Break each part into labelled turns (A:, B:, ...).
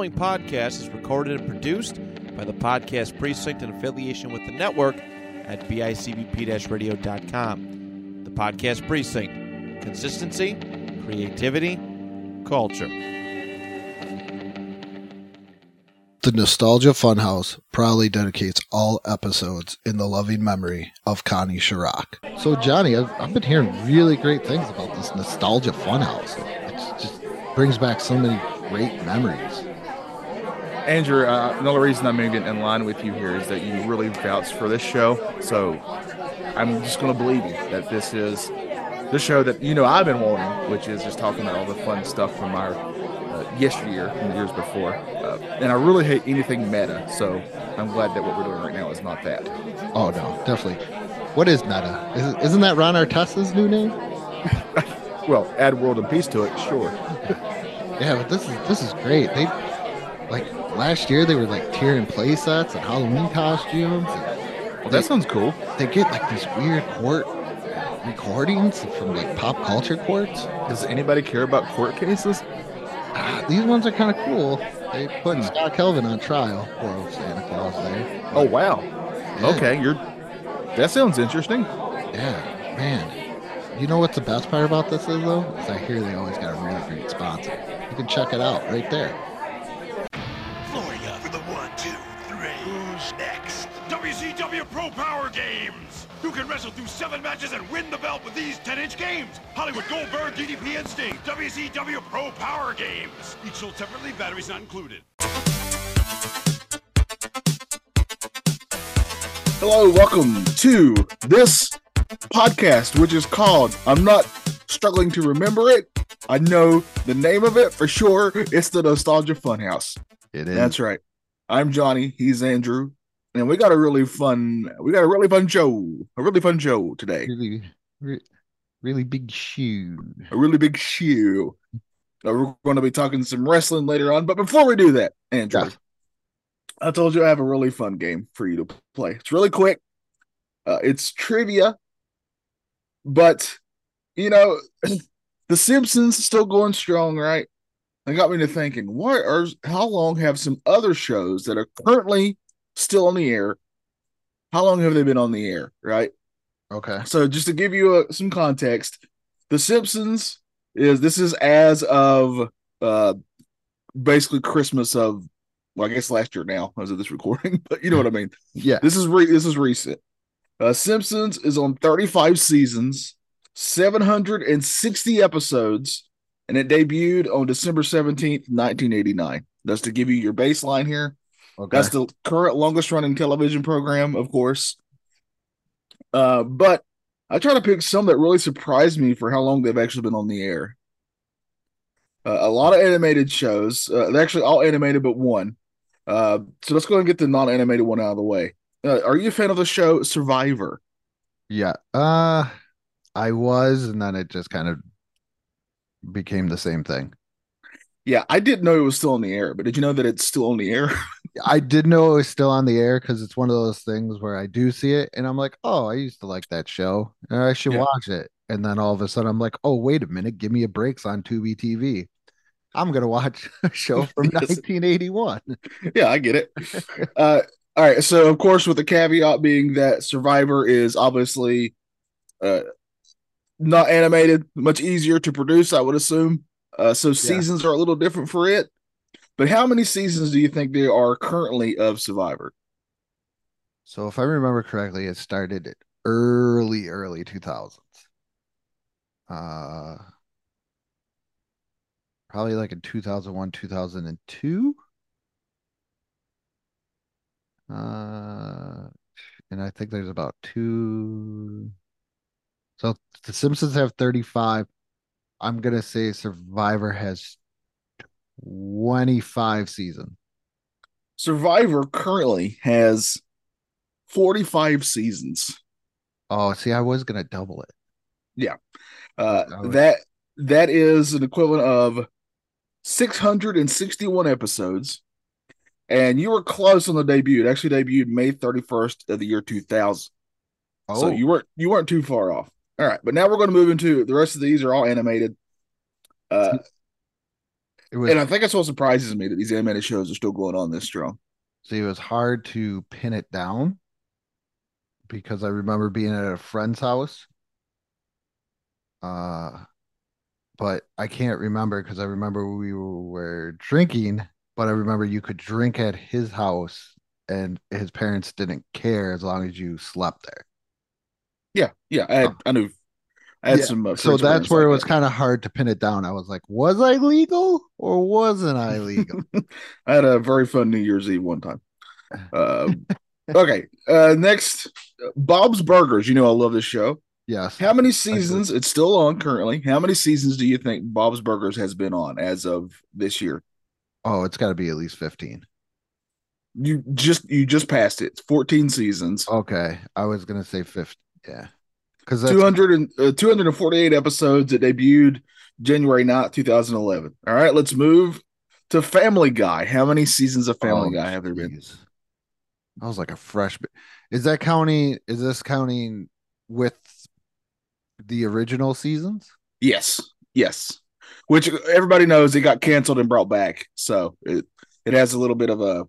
A: The following podcast is recorded and produced by the Podcast Precinct in affiliation with the network at bicbp radio.com. The Podcast Precinct consistency, creativity, culture.
B: The Nostalgia Funhouse proudly dedicates all episodes in the loving memory of Connie Chirac. So, Johnny, I've, I've been hearing really great things about this Nostalgia Funhouse. It just brings back so many great memories.
C: Andrew, uh, another reason I'm moving in line with you here is that you really vouched for this show. So I'm just going to believe you that this is the show that you know I've been wanting, which is just talking about all the fun stuff from our uh, yesteryear and years before. Uh, and I really hate anything meta, so I'm glad that what we're doing right now is not that.
B: Oh, no, definitely. What is meta? Is, isn't that Ron Artest's new name?
C: well, add world and peace to it, sure.
B: yeah, but this is this is great. They like last year they were like tearing play sets and Halloween costumes. And
C: well, that sounds cool.
B: They get like these weird court recordings from like pop culture courts.
C: Does anybody care about court cases?
B: Uh, these ones are kind of cool. They put. Scott Calvin on trial. Old Santa Claus there.
C: Oh wow. Yeah. Okay, you're. That sounds interesting.
B: Yeah, man. You know what's the best part about this is though? Is I hear they always got a really great sponsor. You can check it out right there.
D: Games. Who can wrestle through seven matches and win the belt with these 10-inch games? Hollywood Goldberg, DDP, Instinct, WCW Pro Power Games. Each sold separately, batteries not included.
C: Hello, welcome to this podcast, which is called I'm not struggling to remember it. I know the name of it for sure. It's the Nostalgia Funhouse.
B: It is.
C: That's right. I'm Johnny. He's Andrew. And we got a really fun, we got a really fun show, a really fun show today.
B: Really, really, really big shoe.
C: A really big shoe. Uh, we're going to be talking some wrestling later on. But before we do that, Andrew, yeah. I told you I have a really fun game for you to play. It's really quick. Uh, it's trivia, but you know, The Simpsons still going strong, right? It got me to thinking, what are how long have some other shows that are currently still on the air? How long have they been on the air? Right.
B: Okay.
C: So just to give you a, uh, some context, The Simpsons is this is as of uh basically Christmas of well, I guess last year now as of this recording, but you know what I mean.
B: yeah.
C: This is re- this is recent. Uh, Simpsons is on 35 seasons, 760 episodes, and it debuted on December 17th, 1989. That's to give you your baseline here. Okay. That's the current longest running television program, of course. Uh, but I try to pick some that really surprised me for how long they've actually been on the air. Uh, a lot of animated shows. Uh, they're actually all animated but one. Uh, so let's go and get the non-animated one out of the way. Uh, are you a fan of the show Survivor?
B: Yeah. Uh I was, and then it just kind of became the same thing.
C: Yeah, I didn't know it was still on the air, but did you know that it's still on the air?
B: I did know it was still on the air because it's one of those things where I do see it and I'm like, oh, I used to like that show. And I should yeah. watch it. And then all of a sudden I'm like, oh, wait a minute, give me a break on Tubi TV. I'm gonna watch a show from 1981.
C: Yeah, I get it. uh, all right, so of course, with the caveat being that Survivor is obviously uh, not animated, much easier to produce, I would assume. Uh, so seasons yeah. are a little different for it. But how many seasons do you think there are currently of Survivor?
B: So if I remember correctly, it started early, early 2000s. Uh, probably like in 2001, 2002. Uh, and I think there's about two. So the Simpsons have 35. I'm gonna say Survivor has 25 seasons.
C: Survivor currently has 45 seasons.
B: Oh, see, I was gonna double it.
C: Yeah. Uh, was... that that is an equivalent of 661 episodes and you were close on the debut. It actually debuted May 31st of the year 2000. Oh. So you weren't you weren't too far off. All right, but now we're going to move into the rest of these are all animated. Uh,
B: was
C: and I think that's what surprises me that these animated shows are still going on this strong.
B: see, it was hard to pin it down because I remember being at a friend's house. Uh, but I can't remember because I remember we were drinking, but I remember you could drink at his house and his parents didn't care as long as you slept there.
C: Yeah, yeah. I had, I knew. I had
B: Yeah,
C: some. Uh,
B: So that's where it was kind of hard to pin it down. I was like, was I legal or wasn't I legal?
C: I had a very fun New Year's Eve one time. Um, okay, uh, next, Bob's Burgers. You know I love this show.
B: yes.
C: How many seasons? It's still on currently. How many seasons do you think Bob's Burgers has been on as of this year?
B: Oh, it's got to be at least 15.
C: You just you just passed it. It's 14 seasons.
B: Okay. I was to say 50. Yeah. Because that's
C: 200 and, uh, 248 episodes that debuted January 9th, 2011. All right, let's move to Family Guy. How many seasons of Family
B: Oh,
C: Guy have there been?
B: I was like a fresh. Is that counting? Is this counting with the original seasons?
C: Yes, yes. Which everybody knows it got canceled and brought back. So it it has a little bit of a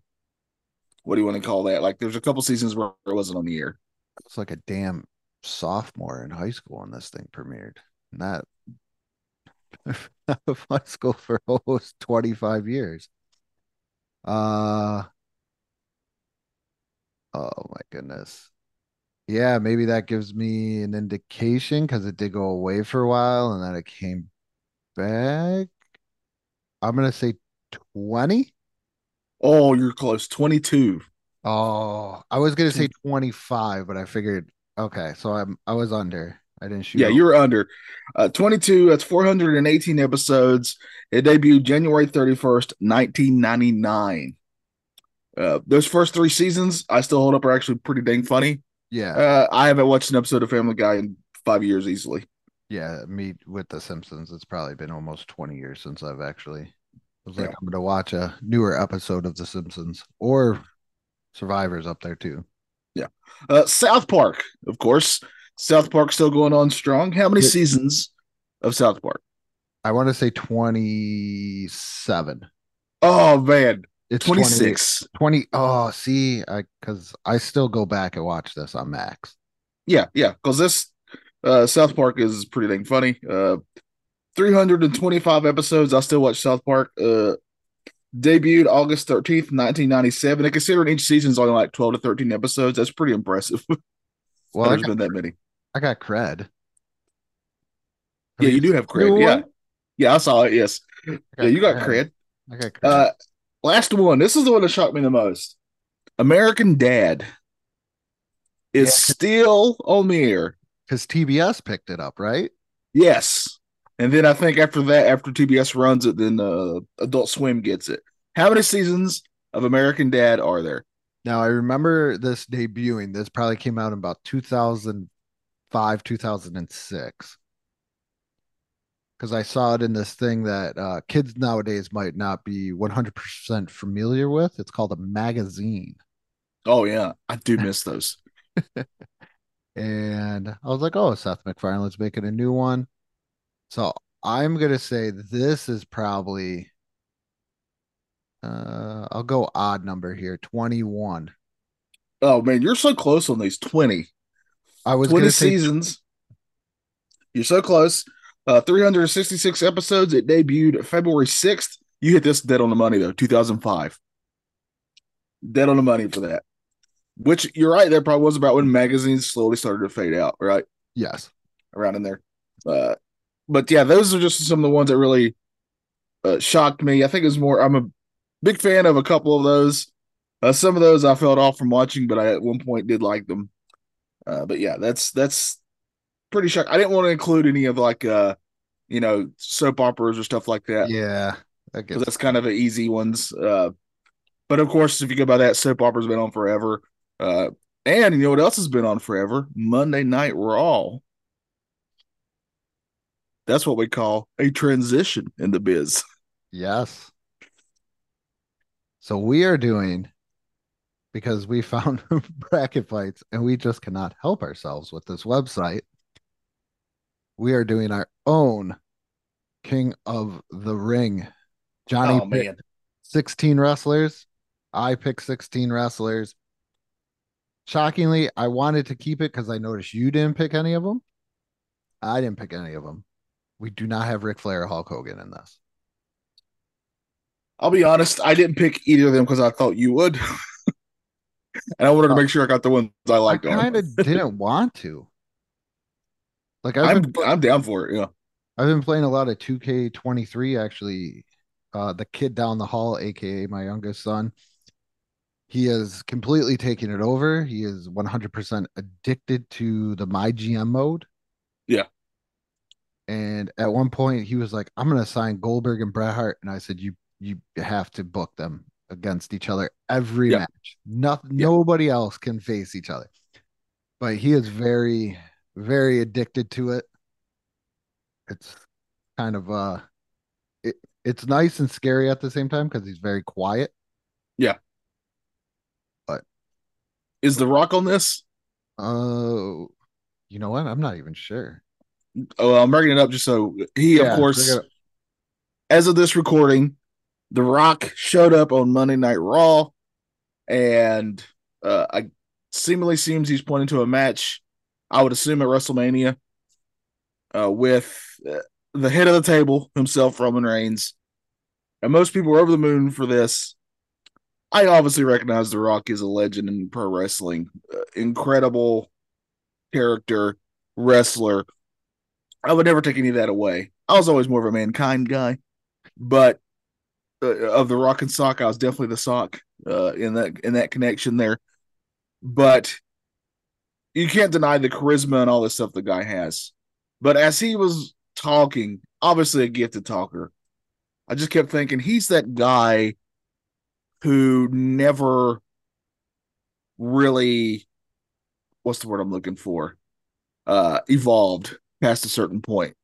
C: what do you want to call that? Like there's a couple seasons where it wasn't on the air.
B: It's like a damn sophomore in high school when this thing premiered. Not out of high school for almost 25 years. Uh oh my goodness. Yeah, maybe that gives me an indication because it did go away for a while and then it came back. I'm gonna say 20.
C: Oh, you're close. 22.
B: Oh, I was gonna say 25, but I figured okay, so I'm I was under. I didn't shoot.
C: Yeah, you were under. Uh 22, that's 418 episodes. It debuted January 31st, 1999. Uh those first 3 seasons I still hold up are actually pretty dang funny.
B: yeah,
C: Uh I haven't watched an episode of Family Guy in 5 years easily.
B: yeah. Me with The Simpsons. It's probably been almost 20 years since I've actually. Was like,
C: Yeah.
B: I'm gonna watch a newer episode of The Simpsons or Survivors up there too.
C: Uh, South Park, of course. South Park still going on strong. How many
B: Yeah.
C: seasons of South Park?
B: I want to say 27.
C: Oh man,
B: It's
C: 26.
B: 20. Oh, see, I because I still go back and watch this on Max.
C: Yeah, yeah, because this uh, South Park is pretty dang funny. Uh, 325 episodes. I still watch South Park. Uh, debuted August 13th, 1997. And considering each season's only like 12 to 13 episodes, that's pretty impressive.
B: Well, I
C: There's
B: got,
C: been that many.
B: I got cred.
C: Yeah, you do have cred. Yeah,
B: won?
C: yeah, I saw it. Yes, yeah, you got cred.
B: I got cred.
C: Uh, last one. This is the one that shocked me the most. American Dad is
B: Yeah.
C: still on the air.
B: Because TBS picked it up, right?
C: Yes, and then I think after that, after TBS runs it, then uh, Adult Swim gets it. How many seasons of American Dad are there?
B: Now I remember this debuting. This probably came out in about 2005, 2006. Because I saw it in this thing that uh, kids nowadays might not be 100% familiar with. It's called a magazine.
C: Oh yeah, I do miss those.
B: And I was like, oh, Seth MacFarlane's making a new one. So I'm going to say this is probably, uh, I'll go odd number here 21.
C: Oh man, you're so close on these twenty.
B: I was
C: 20
B: going to say
C: seasons. You're so close. Uh, 366 episodes. It debuted February 6th. You hit this dead on the money though, 2005. Dead on the money for that. Which you're right, that probably was about when magazines slowly started to fade out, right?
B: yes.
C: Around in there. Uh, but yeah, those are just some of the ones that really uh, shocked me. I think it's more. I'm a big fan of a couple of those. Uh, some of those I felt off from watching, but I at one point did like them. Uh, but yeah, that's that's pretty shock. I didn't want to include any of like uh, you know, soap operas or stuff like that
B: Yeah. That gets,
C: that's kind of the easy ones. Uh, but of course, if you go by that, soap opera's been on forever. Uh, and you know what else has been on forever? Monday Night Raw. That's what we call a transition in the biz.
B: yes. So we are doing because we found bracket fights and we just cannot help ourselves with this website. We are doing our own King of the Ring Johnny
C: oh man,
B: 16 wrestlers. I picked 16 wrestlers. Shockingly, I wanted to keep it because I noticed you didn't pick any of them. I didn't pick any of them. We do not have Ric Flair or Hulk Hogan in this.
C: I'll be honest. I didn't pick either of them because I thought you would, and I wanted to make sure I got the ones I
B: I
C: liked. I
B: kind of didn't want to. Like
C: I'm
B: been,
C: I'm down for it. Yeah.
B: I've been playing a lot of 2K23 actually. Uh, the kid down the hall, aka my youngest son, he has completely taken it over. He is 100% addicted to the my GM mode.
C: Yeah.
B: And at one point, he was like, "I'm going to sign Goldberg and Bret Hart," and I said, "You you have to book them against each other every
C: Yeah.
B: match. Nothing,
C: Yeah.
B: nobody else can face each other." But he is very, very addicted to it. It's kind of uh, it it's nice and scary at the same time because he's very quiet. Yeah.
C: But is the Rock on this?
B: Oh, you know what? I'm not even sure.
C: Oh, I'm bringing it up just so he,
B: Yeah,
C: of course, as of this recording, The Rock showed up on Monday Night Raw, and uh, I seemingly seems he's pointing to a match. I would assume at WrestleMania, uh, with uh, the head of the table himself, Roman Reigns, and most people were over the moon for this. I obviously recognize The Rock is a legend in pro wrestling, uh, incredible character, wrestler. I would never take any of that away. I was always more of a mankind guy, but uh, of the rock and sock, I was definitely the sock uh, in that in that connection there. But you can't deny the charisma and all this stuff the guy has. But as he was talking, obviously a gifted talker, I just kept thinking he's that guy who never really what's the word I'm looking for? Uh evolved past a certain point.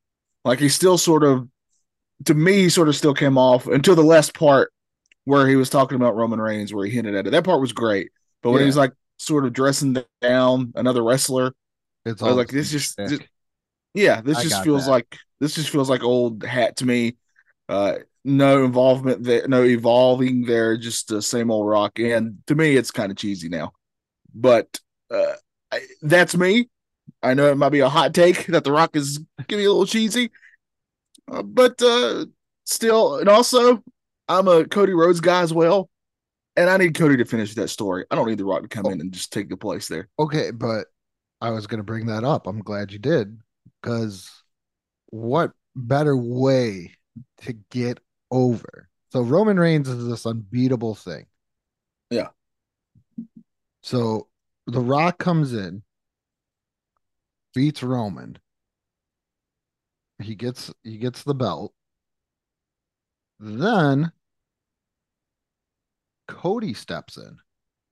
C: Like he still sort of to me he sort of still came off until the last part where he was talking about Roman Reigns where he hinted at it. That part was great. But when
B: Yeah.
C: he was like sort of dressing down another wrestler,
B: It's
C: like this just, just- yeah, this
B: I
C: just feels
B: that.
C: like this just feels like old hat to me. Uh no involvement there, no evolving there, just the same old rock. And to me, it's kind of cheesy now. But uh, I, that's me. I know it might be a hot take that the rock is getting a little cheesy, uh, but uh, still, and also, I'm a Cody Rhodes guy as well, and I need Cody to finish that story. I don't need the Rock to come in and just take the place there.
B: Okay, but I was going to bring that up. I'm glad you did because what better way to get over? So Roman Reigns is this unbeatable thing.
C: Yeah.
B: So The Rock comes in, beats Roman. He gets he gets the belt. Then Cody steps in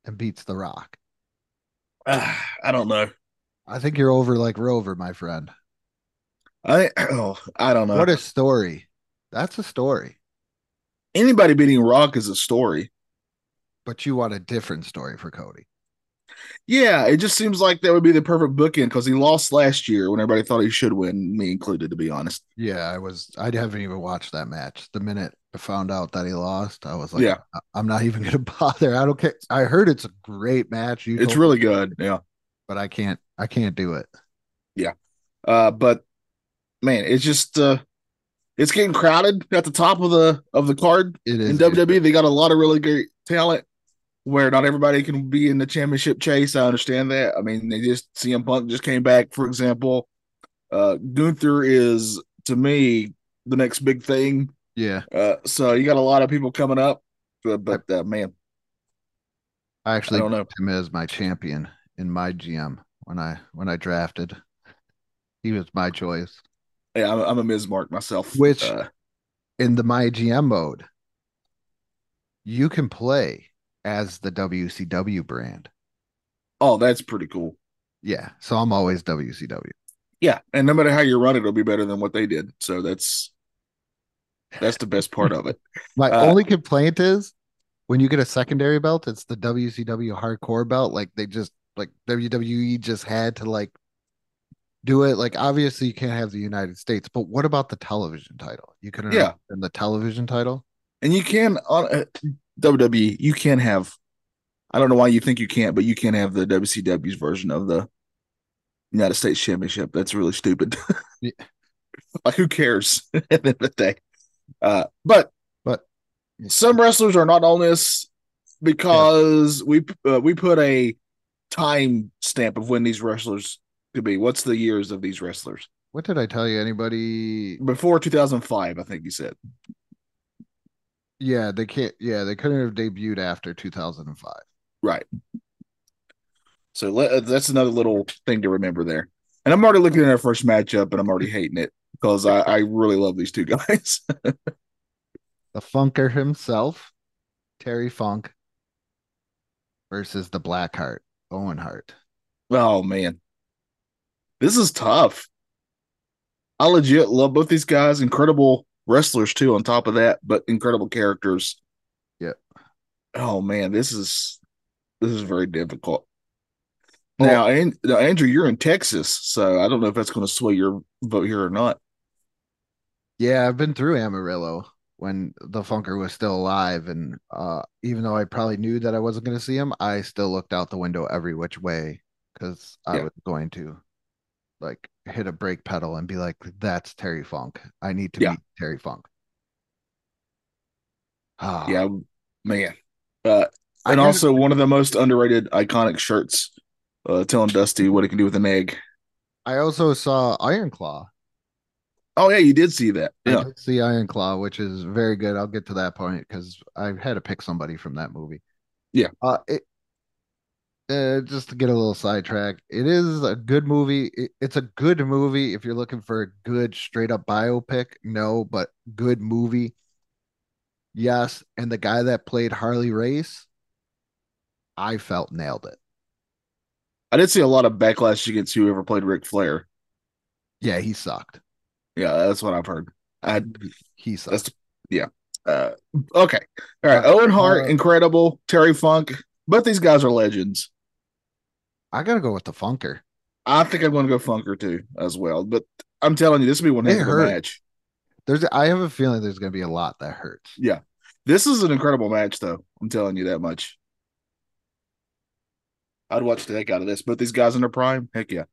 B: and beats The Rock.
C: I don't know.
B: I think you're over like Rover, my friend.
C: I oh, I don't know.
B: What a story. That's a story.
C: Anybody beating Rock is a story.
B: But you want a different story for Cody.
C: Yeah, it just seems like that would be the perfect bookend because he lost last year when everybody thought he should win, me included, to be honest.
B: Yeah, I was I haven't even watched that match. The minute I found out that he lost, I was like,
C: Yeah.
B: "I- I'm not even gonna bother. I don't care. I heard it's a great match. You
C: It's really good. Yeah.
B: but I can't I can't do it.
C: Yeah, uh, but man, it's just uh, it's getting crowded at the top of the of the card
B: It is
C: in. WWE. They got a lot of really great talent where not everybody can be in the championship chase. I understand that. I mean, they just CM Punk just came back, for example. Uh, Gunther is to me the next big thing.
B: Yeah.
C: Uh, so you got a lot of people coming up, but, but uh, man,
B: I actually
C: I don't know.
B: him as my champion in my GM when I when I drafted. He was my choice.
C: yeah, I'm, I'm a Ms. Mark myself.
B: Which-
C: uh,
B: In the my GM mode, you can play as the WCW brand.
C: oh, that's pretty cool.
B: Yeah. So I'm always WCW.
C: Yeah, and no matter how you run it, it'll be better than what they did. So that's that's the best part of it.
B: My
C: Uh,
B: only complaint is when you get a secondary belt, it's the WCW hardcore belt. Like they just like WWE just had to like do it. Like obviously you can't have the United States, but what about the television title? You couldn't
C: Yeah.
B: in the television title?
C: And you can on uh, WWE, you can't have. I don't know why you think you can't, but you can't have the WCW's version of the United States Championship. That's really stupid.
B: Yeah.
C: like, who cares at the end of the day? Uh, but
B: But
C: some wrestlers are not on this because we uh, we put a time stamp of when these wrestlers could be. What's the years of these wrestlers?
B: what did I tell you? Anybody?
C: Before 2005, I think you said.
B: Yeah, they can't. Yeah, they couldn't have debuted after 2005.
C: Right. So let, uh, that's another little thing to remember there. And I'm already looking at our first matchup, and I'm already hating it because I, I really love these two guys.
B: The Funker himself, Terry Funk, versus the Blackheart, Owen Hart.
C: oh man, this is tough. I legit love both these guys. Incredible wrestlers too. On top of that, but incredible characters.
B: Yeah.
C: Oh man, this is this is very difficult. Now, and, now, Andrew, you're in Texas, so I don't know if that's going to sway your vote here or not.
B: Yeah, I've been through Amarillo when the Funker was still alive, and uh, even though I probably knew that I wasn't going to see him, I still looked out the window every which way because I
C: Yeah.
B: was going to like hit a brake pedal and be like, "That's Terry Funk. I need to
C: Yeah.
B: meet Terry Funk." Ah,
C: Yeah, man. Uh, and also one of the most underrated iconic shirts, uh, telling Dusty what he can do with an egg.
B: I also saw Iron Claw.
C: Oh yeah, you did see that.
B: I
C: Yeah,
B: did see Iron Claw, which is very good. I'll get to that point because I had to pick somebody from that movie.
C: Yeah.
B: Uh, it, uh, just to get a little sidetrack, it is a good movie. It, it's a good movie if you're looking for a good straight up biopic. No, but good movie. Yes, and the guy that played Harley Race, I felt nailed it.
C: I did see a lot of backlash against whoever played Ric Flair.
B: Yeah, he sucked.
C: Yeah, that's what I've heard. I
B: He sucked.
C: that's yeah. Uh, okay, all right.
B: Uh,
C: Owen Hart,
B: uh,
C: incredible. Terry Funk, both these guys are legends.
B: I gotta go with the Funker.
C: I think I'm going to go Funker too as well. But I'm telling you, this will be one heck of a match.
B: There's, I have a feeling there's gonna be a lot that hurts.
C: Yeah, this is an incredible match, though. I'm telling you that much. I'd watch the heck out of this. But these guys in their prime, heck yeah.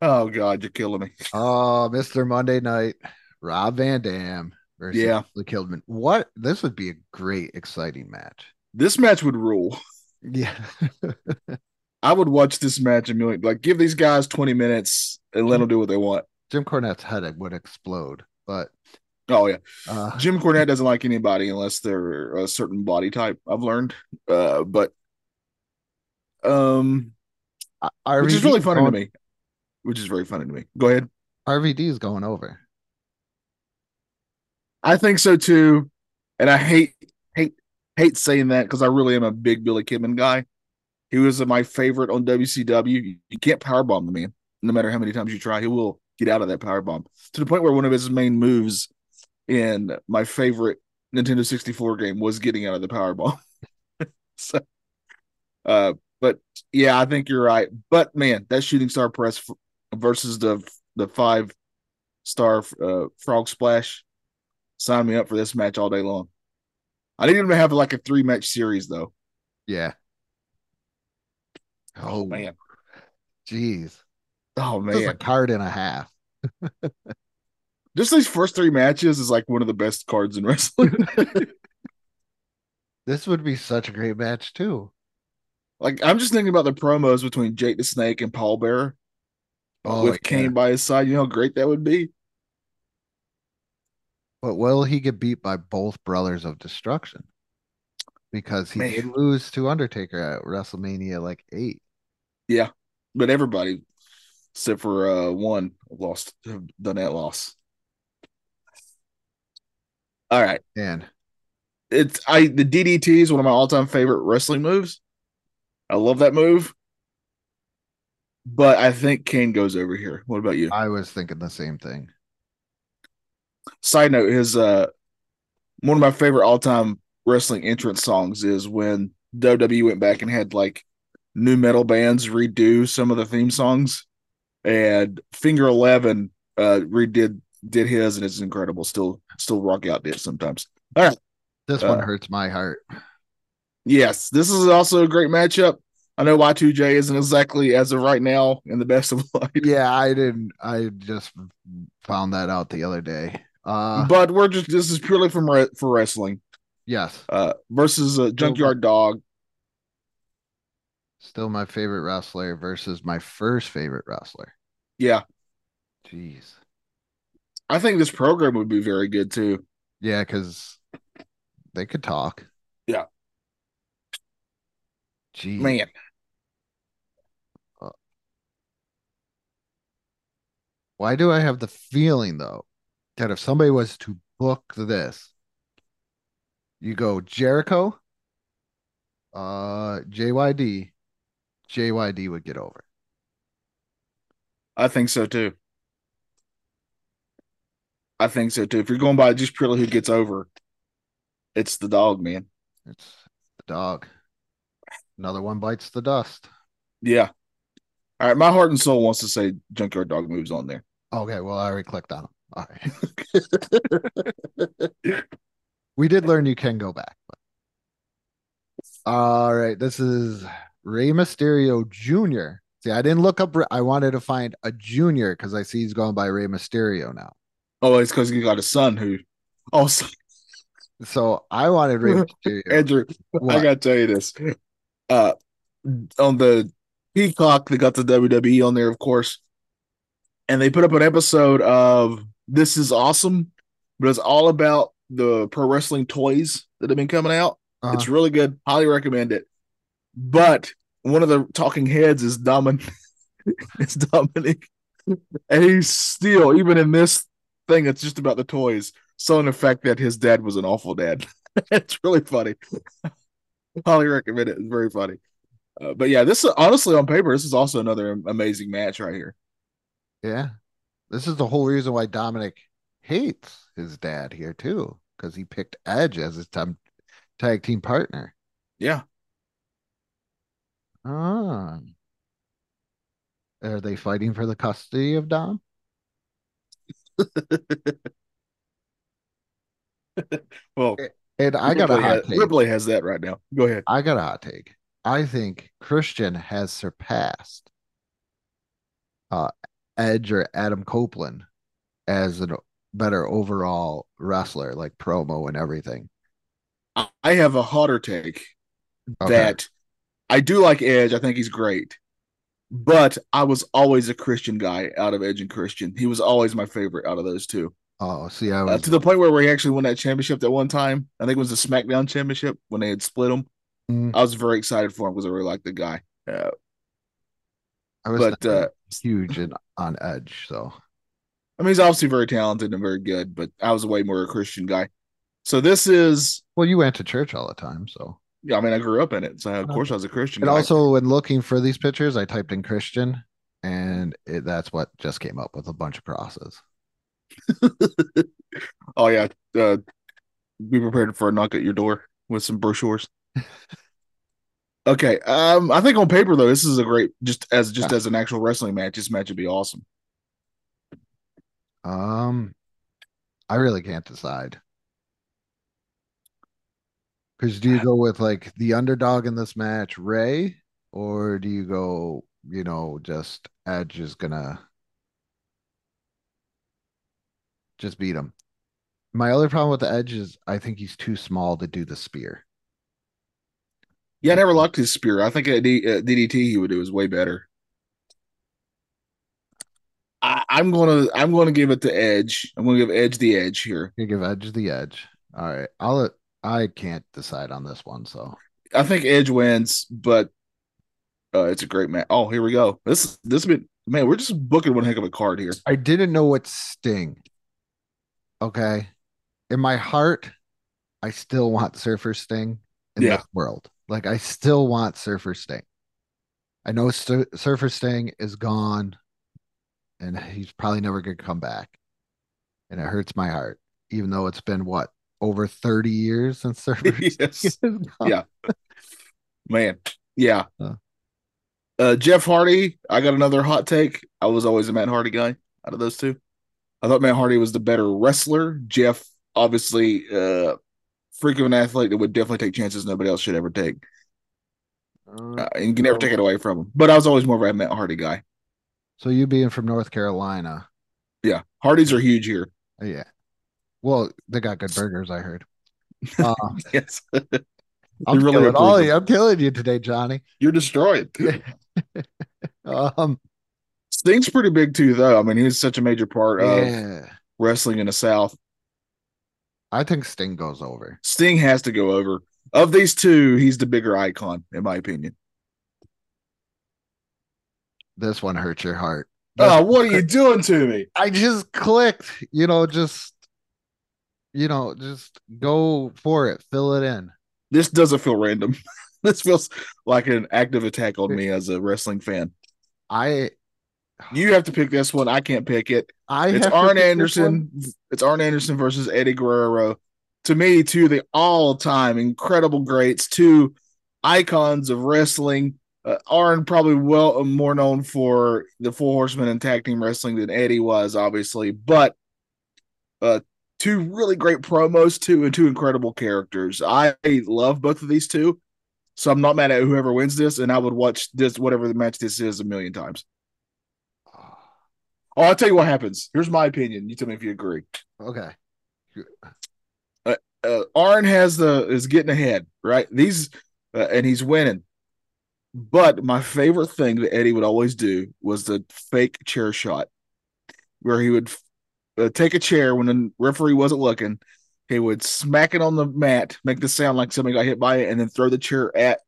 C: Oh God, you're killing me.
B: Oh, Mr. Monday Night, Rob Van Dam versus
C: Yeah.
B: the Kidman. What? This would be a great, exciting match.
C: This match would rule.
B: Yeah.
C: I would watch this match and be like, like, give these guys 20 minutes and let them do what they want.
B: Jim Cornette's head would explode, but
C: Oh yeah,
B: uh,
C: Jim Cornette doesn't like anybody unless they're a certain body type. I've learned, uh, but um, which is really funny to me. Which is very funny to me. Go ahead.
B: RVD is going over.
C: I think so too, and I hate hate hate saying that because I really am a big Billy Kidman guy. He was my favorite on WCW. You, can't powerbomb the man, no matter how many times you try. He will get out of that powerbomb to the point where one of his main moves in my favorite Nintendo 64 game was getting out of the powerbomb. so, uh, but yeah, I think you're right. But man, that shooting star press versus the the five star uh, frog splash sign me up for this match all day long. I need him to have like a three match series though.
B: Yeah. Oh
C: Man,
B: jeez.
C: oh
B: man, is a card and a half.
C: just these first three matches is like one of the best cards in wrestling.
B: This would be such a great match too.
C: like I'm just thinking about the promos between Jake the Snake and Paul Bearer
B: Oh,
C: with. Kane by his side. You know how great that would be.
B: But will he get beat by both brothers of destruction? Because he did
C: Man.
B: lose to Undertaker at WrestleMania like eight.
C: Yeah, but everybody, except for uh, one, lost have done that loss. All right,
B: And
C: it's I the DDT is one of my all time favorite wrestling moves. I love that move. But I think Kane goes over here. What about you?
B: I was thinking the same thing.
C: Side note: His uh, one of my favorite all time wrestling entrance songs is when WWE went back and had like new metal bands redo some of the theme songs, and Finger Eleven uh redid did his, and it's incredible. Still, still rock out it sometimes. All right,
B: This one
C: Uh,
B: hurts my heart.
C: Yes, this is also a great matchup. I know Y2J isn't exactly as of right now in the best of light,
B: Yeah, I didn't. I just found that out the other day. Uh,
C: but we're just this is purely from re- for wrestling.
B: yes,
C: Uh, versus a Junkyard Dog.
B: Still my favorite wrestler versus my first favorite wrestler.
C: Yeah,
B: Jeez.
C: I think this program would be very good too.
B: Yeah, because they could talk.
C: Yeah.
B: Jeez.
C: Man,
B: Why do I have the feeling though that if somebody was to book this, you go Jericho, uh, JYD, JYD would get over.
C: I think so too. I think so too. If you're going by just purely who gets over, it's the dog, man.
B: It's the dog. Another one bites the dust.
C: Yeah. All right, my heart and soul wants to say Junkyard Dog moves on there.
B: Okay, well, I already clicked on him. All right. we did learn you can go back. But... All right, this is Rey Mysterio Jr. See, I didn't look up. I wanted to find a junior because I see he's going by Rey Mysterio now.
C: Oh, it's because he got a son who. Oh, so,
B: I wanted Rey Mysterio.
C: Andrew, I gotta tell you this. Uh, on the Peacock, they got the WWE on there, of course, and they put up an episode of "This Is Awesome," but it's all about the pro wrestling toys that have been coming out.
B: Uh-huh.
C: It's really good. Highly recommend it. But one of the talking heads is Dominic. it's Dominic, and he's still even in this thing. It's just about the toys. Selling the fact that his dad was an awful dad. it's really funny. Highly recommend it. It's very funny. Uh, but yeah, this honestly on paper. This is also another amazing match right here.
B: Yeah. This is the whole reason why Dominic hates his dad here too, because he picked Edge as his tag team partner.
C: Yeah,
B: Ah. Are they fighting for the custody of Dom?
C: well,
B: And I got a
C: Ripley,
B: hot
C: has,
B: take.
C: Ripley has that right now. Go ahead.
B: I got a hot take. I think Christian has surpassed uh, Edge or Adam Copeland as a better overall wrestler, like promo and everything.
C: I- I have a hotter take
B: Okay.
C: that I do like Edge. I think he's great, but I was always a Christian guy out of Edge and Christian. He was always my favorite out of those two.
B: Oh, see, I
C: Uh,
B: was
C: to the point where, where he actually won that championship that one time. I think it was the SmackDown championship when they had split him.
B: Mm.
C: I was very excited for him because I really liked the guy. Uh,
B: I was
C: but
B: thinking
C: uh,
B: huge in, on Edge. So
C: I mean, he's obviously very talented and very good, but I was way more a Christian guy. So this is,
B: well, you went to church all the time, so
C: yeah, I mean, I grew up in it, so of course I was a Christian.
B: and
C: guy.
B: also when looking for these pictures, I typed in Christian, and it, that's what just came up with a bunch of crosses.
C: oh yeah, uh, be prepared for a knock at your door with some brochures. okay, um, I think on paper though, this is a great just as just
B: Yeah.
C: as an actual wrestling match. This match would be awesome.
B: Um, I really can't decide. Because do you go with like the underdog in this match, Rey, or do you go, you know, just Edge is gonna just beat him? My other problem with the Edge is I think he's too small to do the spear.
C: Yeah, I never liked his spear. I think at DDT he would do is way better. I, I'm gonna I'm gonna give it to Edge. I'm gonna give Edge the edge here.
B: You give Edge the edge. All right, I'll let. I can't decide on this one, so
C: I think Edge wins, but uh, it's a great match. Oh, here we go. This this has been man. We're just booking one heck of a card here.
B: I didn't know what Sting. Okay. In my heart, I still want Surfer Sting in
C: Yeah.
B: this world. Like I still want Surfer Sting. I know Sur- Surfer Sting is gone and he's probably never going to come back. And it hurts my heart, even though it's been what, over 30 years since Surfer
C: Yes.
B: Sting is gone?
C: Yeah. Man, yeah.
B: Huh.
C: Uh, Jeff Hardy. I got another hot take. I was always a Matt Hardy guy out of those two. I thought Matt Hardy was the better wrestler. Jeff, obviously, uh, freak of an athlete that would definitely take chances nobody else should ever take.
B: Uh,
C: Uh, and you can never take it away from him. But I was always more of a Matt Hardy guy.
B: so you being from North Carolina,
C: Yeah. Hardys are huge here.
B: uh, yeah. Well, they got good burgers, I heard. Uh,
C: Yes.
B: I'm,
C: really
B: killing all you. I'm killing you today, Johnny.
C: You're destroyed.
B: Um,
C: Sting's pretty big too, though. I mean, he's such a major part of
B: yeah,
C: wrestling in the South.
B: I think Sting goes over.
C: Sting has to go over. Of these two, he's the bigger icon, in my opinion.
B: This one hurts your heart.
C: Oh, what are you doing to me?
B: I just clicked, you know, just you know, just go for it, fill it in.
C: This doesn't feel random. this feels like an active attack on me as a wrestling fan.
B: I
C: You have to pick this one. I can't pick it.
B: I
C: It's Arn Anderson. It's Arn Anderson versus Eddie Guerrero. To me, two of the all-time incredible greats, two icons of wrestling. Uh, Arn probably well more known for the Four Horsemen and tag team wrestling than Eddie was, obviously, but uh, two really great promos too, and two incredible characters. I love both of these two, so I'm not mad at whoever wins this, and I would watch this whatever the match this is a million times. Oh, I'll tell you what happens. Here's my opinion. You tell me if you agree.
B: Okay.
C: uh, Arn has the is getting ahead, right? These uh, and he's winning. But my favorite thing that Eddie would always do was the fake chair shot, where he would uh, take a chair when the referee wasn't looking. He would smack it on the mat, make the sound like somebody got hit by it, and then throw the chair at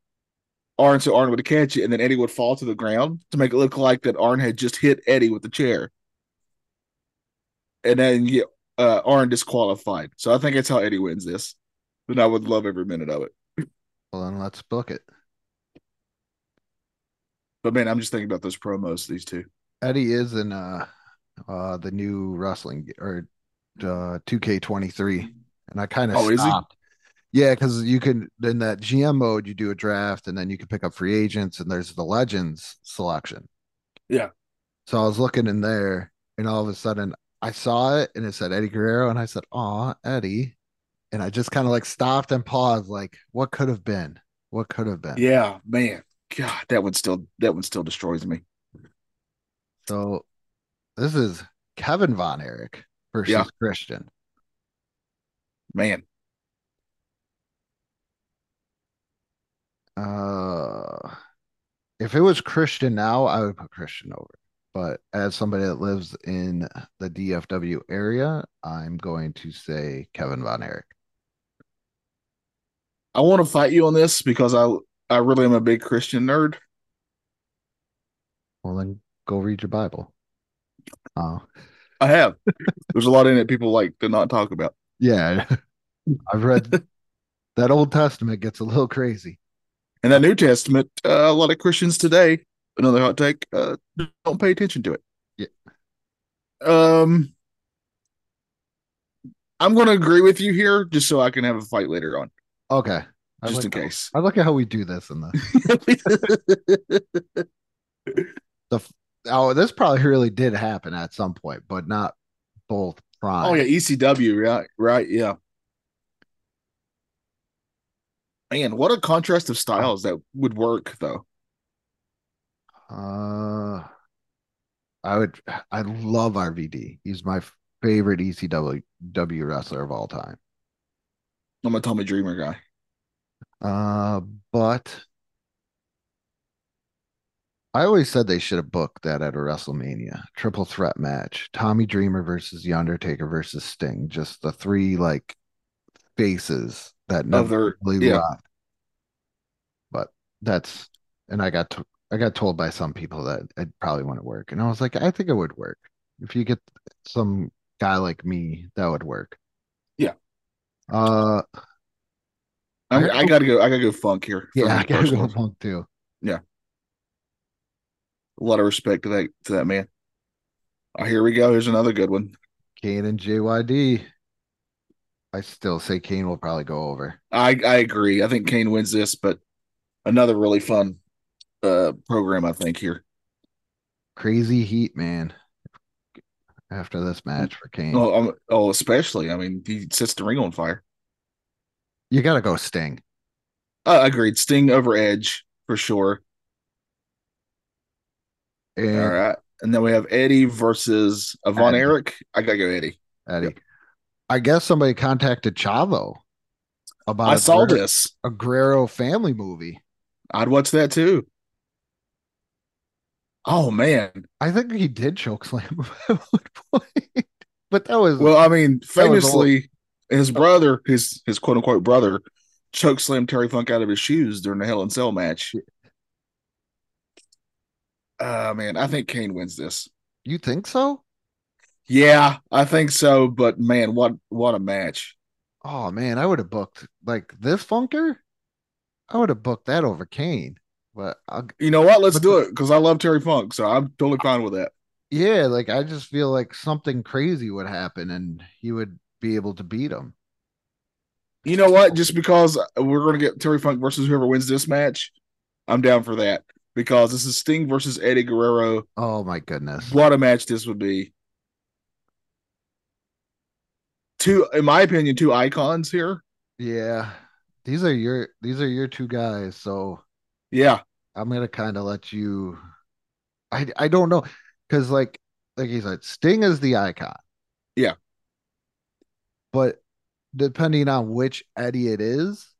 C: Arn so Arn would catch it, and then Eddie would fall to the ground to make it look like that Arn had just hit Eddie with the chair. And then yeah, uh, Arn disqualified. So I think that's how Eddie wins this. And I would love every minute of it.
B: Well then let's book it.
C: But man, I'm just thinking about those promos, these two.
B: Eddie is in uh uh the new wrestling or uh 2K23 and I kind of
C: Oh,
B: stopped. Yeah, because you can in that GM mode you do a draft and then you can pick up free agents and there's the legends selection.
C: Yeah.
B: So I was looking in there and all of a sudden I saw it and it said Eddie Guerrero and I said, "Aw, Eddie," and I just kind of like stopped and paused, like, what could have been? What could have been?
C: Yeah, man. God, that one still that one still destroys me.
B: So this is Kevin Von Erich versus
C: Yeah.
B: Christian.
C: Man.
B: Uh, if it was Christian now, I would put Christian over. But as somebody that lives in the DFW area, I'm going to say Kevin Von Erich.
C: I want to fight you on this because I I really am a big Christian nerd.
B: Well, then go read your Bible. Oh,
C: I have. There's a lot in it people like to not talk about.
B: yeah. I've read that Old Testament gets a little crazy.
C: In that New Testament, uh, a lot of Christians today, another hot take, uh, don't pay attention to it.
B: Yeah.
C: Um, I'm going to agree with you here, just so I can have a fight later on,
B: Okay. I
C: just
B: like
C: in
B: how-
C: case.
B: I look at how we do this in the oh, this probably really did happen at some point, but not both prime.
C: oh yeah, ECW, right? Right, yeah. Man, what a contrast of styles that would work, though.
B: Uh, I would. I love RVD. He's my favorite ECW W wrestler of all time.
C: I'm a Tommy Dreamer guy.
B: Uh, but I always said they should have booked that at a WrestleMania triple threat match: Tommy Dreamer versus The Undertaker versus Sting. Just the three like faces that never really
C: yeah.
B: But that's and I got to, I got told by some people that it probably wouldn't work, and I was like, I think it would work if you get some guy like me. That would work.
C: Yeah.
B: Uh,
C: I, I gotta go. I gotta go funk here.
B: yeah, I gotta go
C: funk
B: too. too.
C: A lot of respect to that to that man. Oh, here we go. Here's another good one.
B: Kane and JYD. I still say Kane will probably go over.
C: I I agree. I think Kane wins this, but another really fun uh program. I think here.
B: Crazy heat, man. After this match for Kane.
C: Oh, um, oh, especially. I mean, he sets the ring on fire.
B: You got to go Sting.
C: Uh, agreed. Sting over Edge for sure.
B: And
C: All right. And then we have Eddie versus a
B: Von
C: Erich. I gotta go Eddie.
B: Eddie. I guess somebody contacted Chavo about
C: I
B: a
C: saw
B: Guerrero-
C: this.
B: a Guerrero family movie.
C: I'd watch that too. Oh man.
B: I think he did choke slam at one point, but that was
C: Well, I mean, famously, his oh. brother, his his quote unquote brother, choke slammed Terry Funk out of his shoes during the Hell in Cell match. Uh man, I think Kane wins this.
B: you think so?
C: Yeah, I think so. But man, what what a match!
B: Oh man, I would have booked like this funker. I would have booked that over Kane, but I'll,
C: You know what? Let's do it because I love Terry Funk, so I'm totally fine with that.
B: yeah, like I just feel like something crazy would happen and he would be able to beat him.
C: You know what? Just because we're going to get Terry Funk versus whoever wins this match, I'm down for that because this is Sting versus Eddie Guerrero.
B: Oh my goodness.
C: What a match this would be. Two, in my opinion, two icons here.
B: Yeah. These are your these are your two guys, so
C: Yeah,
B: I'm gonna kind of let you. I I don't know, because like like he said, Sting is the icon.
C: Yeah.
B: But depending on which Eddie it is,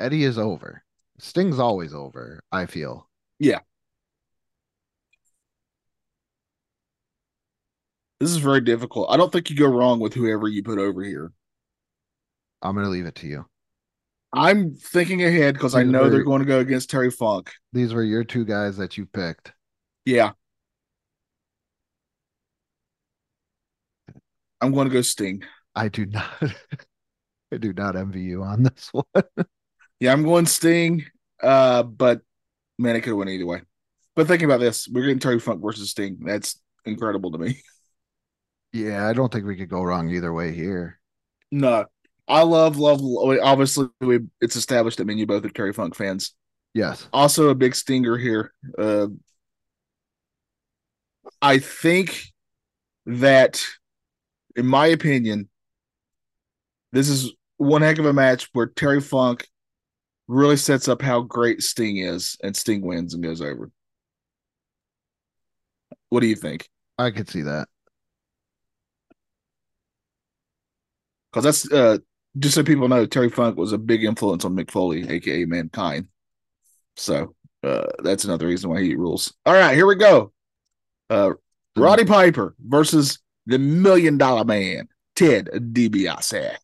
B: Eddie is over. Sting's always over. I feel. Yeah.
C: This is very difficult. I don't think you go wrong with whoever you put over here.
B: I'm gonna leave it to you.
C: I'm thinking ahead because I know they're going to go against Terry Funk.
B: These were your two guys that you picked.
C: Yeah. I'm going to go Sting.
B: I do not. I do not envy you on this one.
C: Yeah, I'm going Sting. Uh, but man, it could have went either way. But thinking about this, we're getting Terry Funk versus Sting. That's incredible to me.
B: Yeah, I don't think we could go wrong either way here.
C: No, I love, love. Obviously, we, it's established that me and you both are Terry Funk fans.
B: Yes.
C: Also, a big stinger here. Uh, I think that, in my opinion, this is one heck of a match where Terry Funk really sets up how great Sting is, and Sting wins and goes over. What do you think?
B: I could see that.
C: Because that's uh, just so people know, Terry Funk was a big influence on Mick Foley, aka Mankind. So uh, that's another reason why he rules. All right, here we go. Uh, Roddy Piper versus the Million Dollar Man, Ted DiBiase.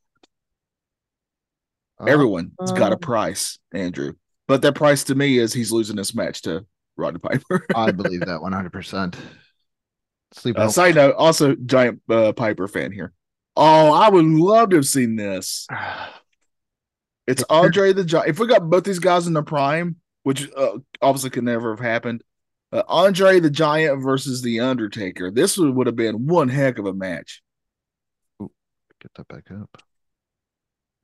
C: Everyone's got a
B: Uh,
C: price, Andrew, but that price to me is he's losing this match to Roddy Piper.
B: I believe that 100%. Sleep
C: Uh, side note, also giant uh, Piper fan here. Oh, I would love to have seen this. It's Andre the Giant. If we got both these guys in the prime, which uh, obviously could never have happened, uh, Andre the Giant versus the Undertaker. This would, would have been one heck of a match.
B: Get that back up.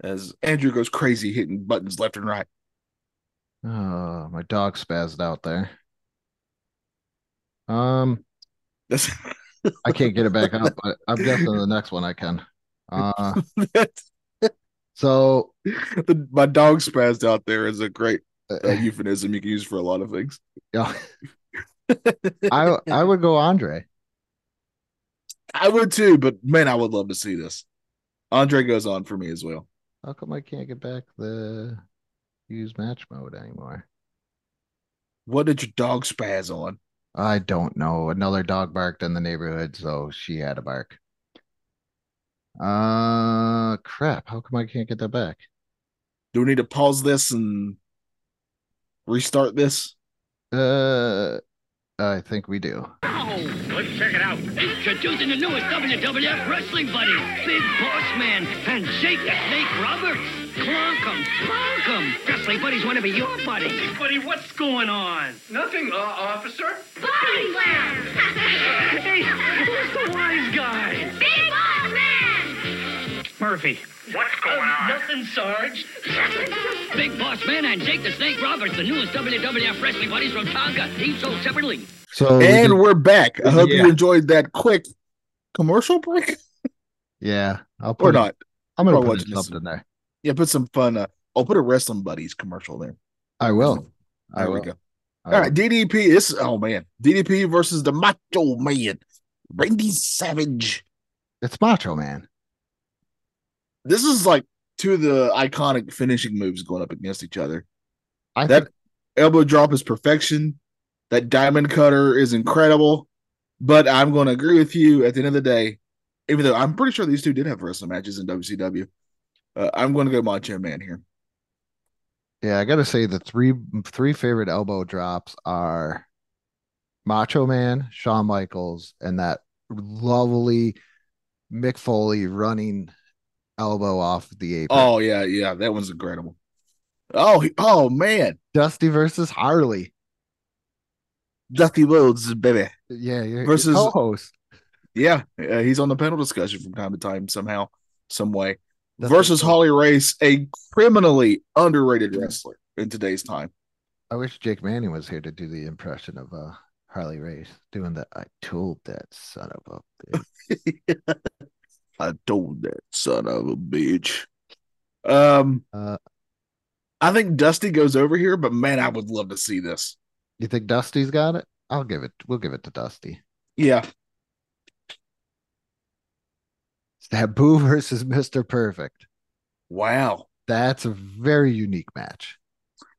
C: As Andrew goes crazy hitting buttons left and right.
B: Oh, my dog spazzed out there. Um,
C: That's,
B: I can't get it back up, but I'm guessing the next one I can. Uh, so
C: the, my dog spazzed out there is a great uh, euphemism you can use for a lot of things.
B: yeah, I I would go Andre.
C: I would too, but man, I would love to see this. Andre goes on for me as well.
B: How come I can't get back the use match mode anymore?
C: What did your dog spaz on?
B: I don't know. Another dog barked in the neighborhood, so she had a bark. Uh, crap. How come I can't get that back?
C: Do we need to pause this and restart this?
B: Uh, I think we do.
E: Let's check it out. Introducing the newest WWF wrestling buddy, Big Boss Man and Jake the Snake Roberts. Clunk 'em, clunk 'em. Wrestling buddies want to be your buddy.
D: Hey, buddy, what's going on? Nothing, uh, officer.
E: Body slam. hey, who's the wise guy?
F: Big Boss Man!
D: Murphy. What's going on?
E: Nothing, Sarge. Big Boss Man and Jake the Snake Roberts, the newest WWF wrestling buddies from Tonka, each sold separately.
B: So
C: And
B: did-
C: we're back. I hope
B: Yeah.
C: you enjoyed that quick commercial break.
B: yeah, I'll
C: Or
B: put it-
C: not.
B: I'm gonna
C: Probably
B: put
C: watching
B: in
C: this.
B: something there.
C: Yeah, put some fun. Uh, oh, put a wrestling buddies commercial there.
B: I will. I
C: There we
B: will.
C: go.
B: I
C: All right, DDP. This oh man, DDP versus the Macho Man, Randy Savage.
B: It's Macho Man.
C: This is like two of the iconic finishing moves going up against each other.
B: I
C: That
B: think
C: elbow drop is perfection. That diamond cutter is incredible. But I'm going to agree with you. At the end of the day, even though I'm pretty sure these two did have wrestling matches in WCW, uh, I'm going to go Macho Man here.
B: yeah, I gotta say the three three favorite elbow drops are Macho Man, Shawn Michaels, and that lovely Mick Foley running elbow off the apron.
C: Oh yeah, yeah, that one's incredible. Oh, oh man,
B: Dusty versus Harley.
C: Dusty Rhodes, baby.
B: Yeah, your,
C: Versus-
B: co-host.
C: Yeah, uh, he's on the panel discussion from time to time, somehow, some way. Versus
B: Rhodes.
C: Harley Race, a criminally underrated wrestler in today's time.
B: I wish Jake Manning was here to do the impression of uh Harley Race doing that. I told that son of a bitch.
C: I told that son of a bitch. Um,
B: Uh,
C: I think Dusty goes over here, but man, I would love to see this.
B: you think Dusty's got it? I'll give it. We'll give it to Dusty.
C: Yeah,
B: Sabu versus Mr. Perfect.
C: wow.
B: That's a very unique match.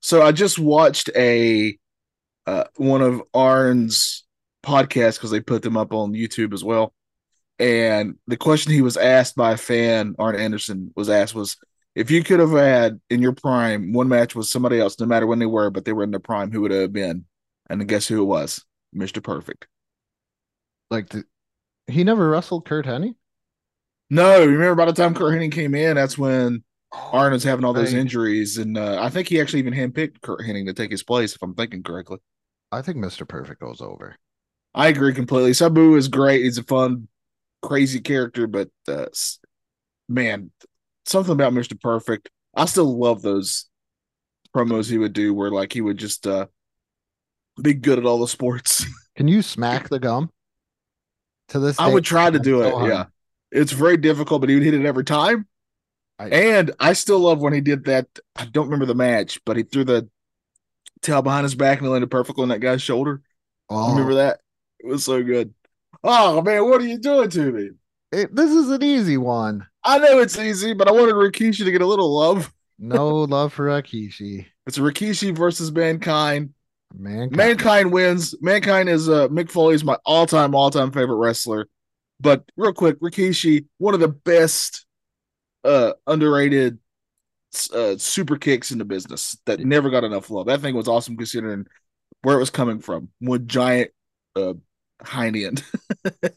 C: So I just watched a uh, one of Arn's podcasts because they put them up on YouTube as well. And the question he was asked by a fan, Arn Anderson, was asked was if you could have had in your prime one match with somebody else, no matter when they were, but they were in their prime, who would it have been? And guess who it was? Mr. Perfect.
B: Like the, he never wrestled Curt Hennig.
C: No, remember by the time Curt Hennig came in, that's when Arn was having all those
B: Right.
C: injuries, and uh, I think he actually even handpicked Curt Hennig to take his place, if I'm thinking correctly.
B: I think Mr. Perfect goes over.
C: I agree completely. Sabu is great. He's a fun, crazy character, but uh, man, something about Mr. Perfect. I still love those promos he would do where like he would just uh be good at all the sports.
B: Can you smack the gum? To this,
C: I would try to do it. Yeah. It's very difficult, but he would hit it every time.
B: I-
C: and I still love when he did that. I don't remember the match, but he threw the tail behind his back and landed perfectly on that guy's shoulder.
B: Oh,
C: Remember that? It was so good. Oh man, what are you doing to me?
B: it- this is an easy one.
C: I know it's easy, but I wanted Rikishi to get a little love.
B: No love for Rikishi.
C: It's Rikishi versus Mankind.
B: Man,
C: Mankind wins. Mankind is uh Mick Foley is my all-time, all-time favorite wrestler. But real quick, Rikishi, one of the best uh underrated uh super kicks in the business that never got enough love. That thing was awesome considering where it was coming from. One giant uh hind end.